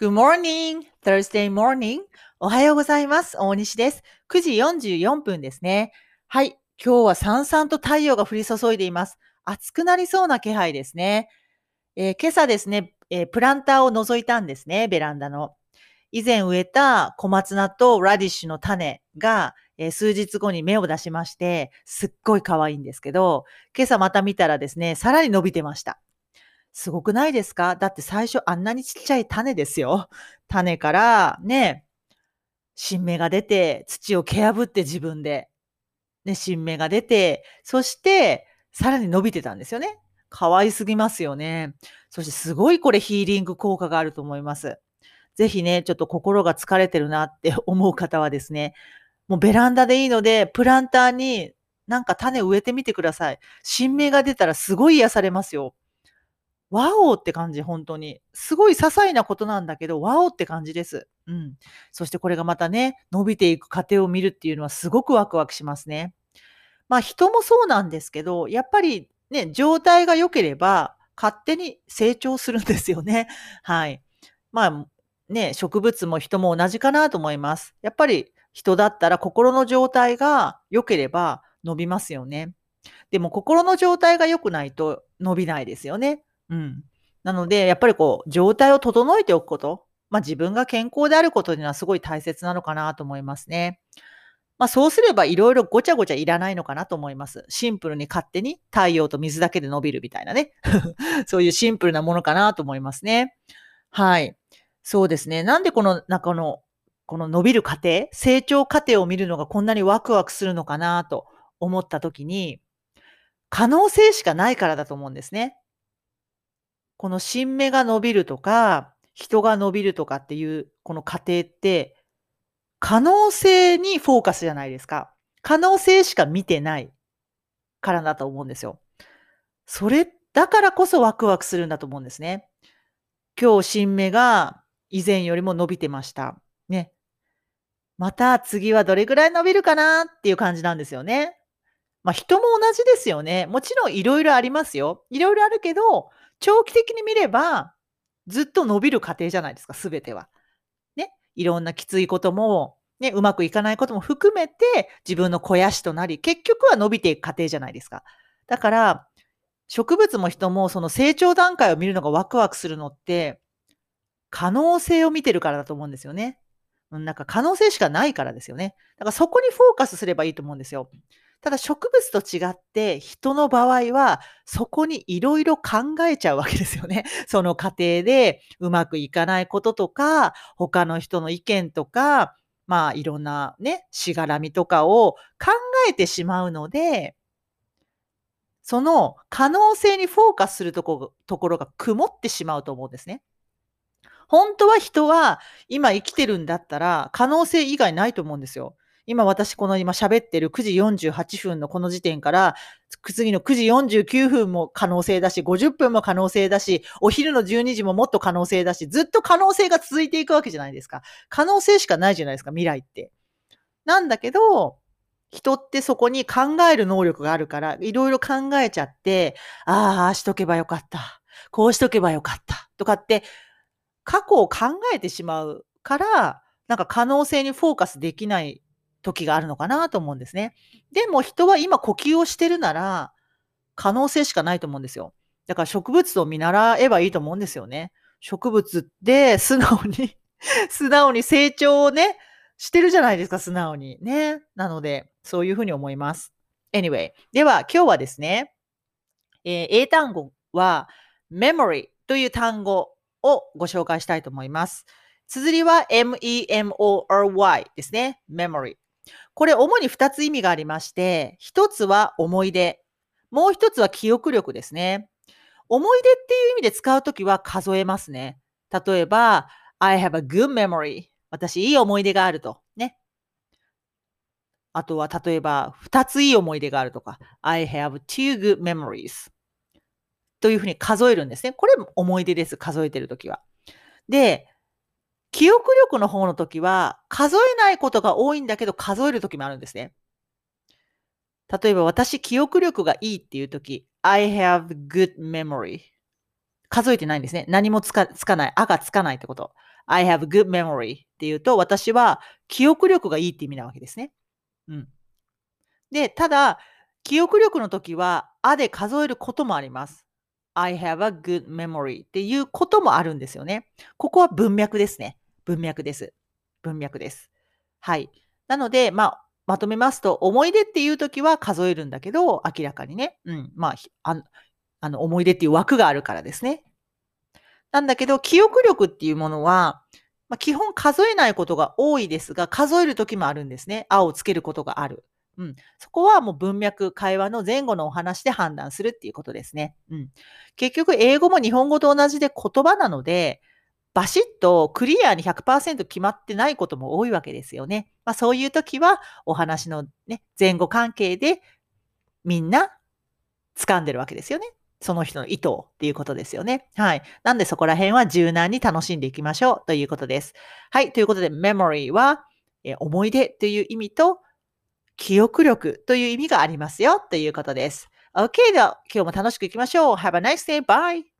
Good morning! Thursday morning! おはようございます。大西です。9時44分ですね。はい。今日はさんさんと太陽が降り注いでいます。暑くなりそうな気配ですね。えー今朝ですね、えープランターを覗いたんですね、ベランダの。以前植えた小松菜とラディッシュの種が、えー数日後に芽を出しまして、すっごい可愛いんですけど、今朝また見たらですね、さらに伸びてました。すごくないですか？だって最初あんなにちっちゃい種ですよ。種からね、新芽が出て、土を蹴破って自分で、ね、新芽が出て、そしてさらに伸びてたんですよね。可愛すぎますよね。そしてすごいこれヒーリング効果があると思います。ぜひね、ちょっと心が疲れてるなって 思う方はですね、もうベランダでいいので、プランターになんか種植えてみてください。新芽が出たらすごい癒されますよ。ワオって感じ、本当に。すごい些細なことなんだけど、ワオって感じです。うん。そしてこれがまたね、伸びていく過程を見るっていうのはすごくワクワクしますね。まあ人もそうなんですけど、やっぱりね、状態が良ければ、勝手に成長するんですよね。はい。まあね、植物も人も同じかなと思います。やっぱり人だったら心の状態が良ければ伸びますよね。でも心の状態が良くないと伸びないですよね。うん。なので、やっぱりこう、状態を整えておくこと、まあ自分が健康であることにはすごい大切なのかなと思いますね。まあそうすればいろいろごちゃごちゃいらないのかなと思います。シンプルに勝手に太陽と水だけで伸びるみたいなね。そういうシンプルなものかなと思いますね。はい。そうですね。なんでこの中の、この伸びる過程、成長過程を見るのがこんなにワクワクするのかなと思ったときに、可能性しかないからだと思うんですね。この新芽が伸びるとか、人が伸びるとかっていうこの過程って、可能性にフォーカスじゃないですか。可能性しか見てないからだと思うんですよ。それ、だからこそワクワクするんだと思うんですね。今日新芽が以前よりも伸びてました。ね。また次はどれぐらい伸びるかなっていう感じなんですよね。まあ人も同じですよね。もちろんいろいろありますよ。いろいろあるけど、長期的に見ればずっと伸びる過程じゃないですか、すべては。ね。いろんなきついことも、ね、うまくいかないことも含めて自分の肥やしとなり、結局は伸びていく過程じゃないですか。だから、植物も人もその成長段階を見るのがワクワクするのって、可能性を見てるからだと思うんですよね。なんか可能性しかないからですよね。だからそこにフォーカスすればいいと思うんですよ。ただ植物と違って人の場合はそこにいろいろ考えちゃうわけですよね。その過程でうまくいかないこととか、他の人の意見とか、まあいろんなね、しがらみとかを考えてしまうので、その可能性にフォーカスするとこところが曇ってしまうと思うんですね。本当は人は今生きてるんだったら可能性以外ないと思うんですよ。今私この今喋ってる9時48分のこの時点から次の9時49分も可能性だし50分も可能性だしお昼の12時ももっと可能性だしずっと可能性が続いていくわけじゃないですか。可能性しかないじゃないですか未来って。なんだけど人ってそこに考える能力があるからいろいろ考えちゃってああしとけばよかったこうしとけばよかったとかって過去を考えてしまうから、なんか可能性にフォーカスできない時があるのかなと思うんですね。でも人は今呼吸をしてるなら、可能性しかないと思うんですよ。だから植物を見習えばいいと思うんですよね。植物って素直に 素直に成長をね、してるじゃないですか、素直に。ね。なので、そういうふうに思います。Anyway。では、今日はですね、えー英単語は memory という単語をご紹介したいと思います。綴りは m-e-m-o-r-y ですね。memory。これ主に2つ意味がありまして、1つは思い出。もう1つは記憶力ですね。思い出っていう意味で使うときは数えますね。例えば、I have a good memory. 私いい思い出があると。ね。あとは例えば、2ついい思い出があるとか。I have two good memories. というふうに数えるんですね。これ思い出です。数えてるときは。で、記憶力の方のときは、数えないことが多いんだけど、数えるときもあるんですね。例えば、私、記憶力がいいっていうとき、I have good memory. 数えてないんですね。何もつかつかない。あがつかないってこと。I have good memory っていうと、私は記憶力がいいって意味なわけですね。うん。で、ただ、記憶力の時は、あで数えることもあります。I have a good memory っていうこともあるんですよね。ここは文脈ですね。文脈です。文脈です。はい。なので、まあ、まとめますと、思い出っていう時は数えるんだけど、明らかにね。うん。まあ、ああの、思い出っていう枠があるからですね。なんだけど、記憶力っていうものは、まあ、基本数えないことが多いですが、数える時もあるんですね。あをつけることがある。うん。そこはもう文脈、会話の前後のお話で判断するっていうことですね。うん。結局、英語も日本語と同じで言葉なので、バシッとクリアに100%決まってないことも多いわけですよね。まあ、そういう時は、お話のね、前後関係でみんな掴んでるわけですよね。その人の意図っていうことですよね。はい。なんでそこら辺は柔軟に楽しんでいきましょうということです。はい。ということで、memory は、思い出という意味と、記憶力という意味がありますよということです。OK では今日も楽しくいきましょう。Have a nice day. Bye!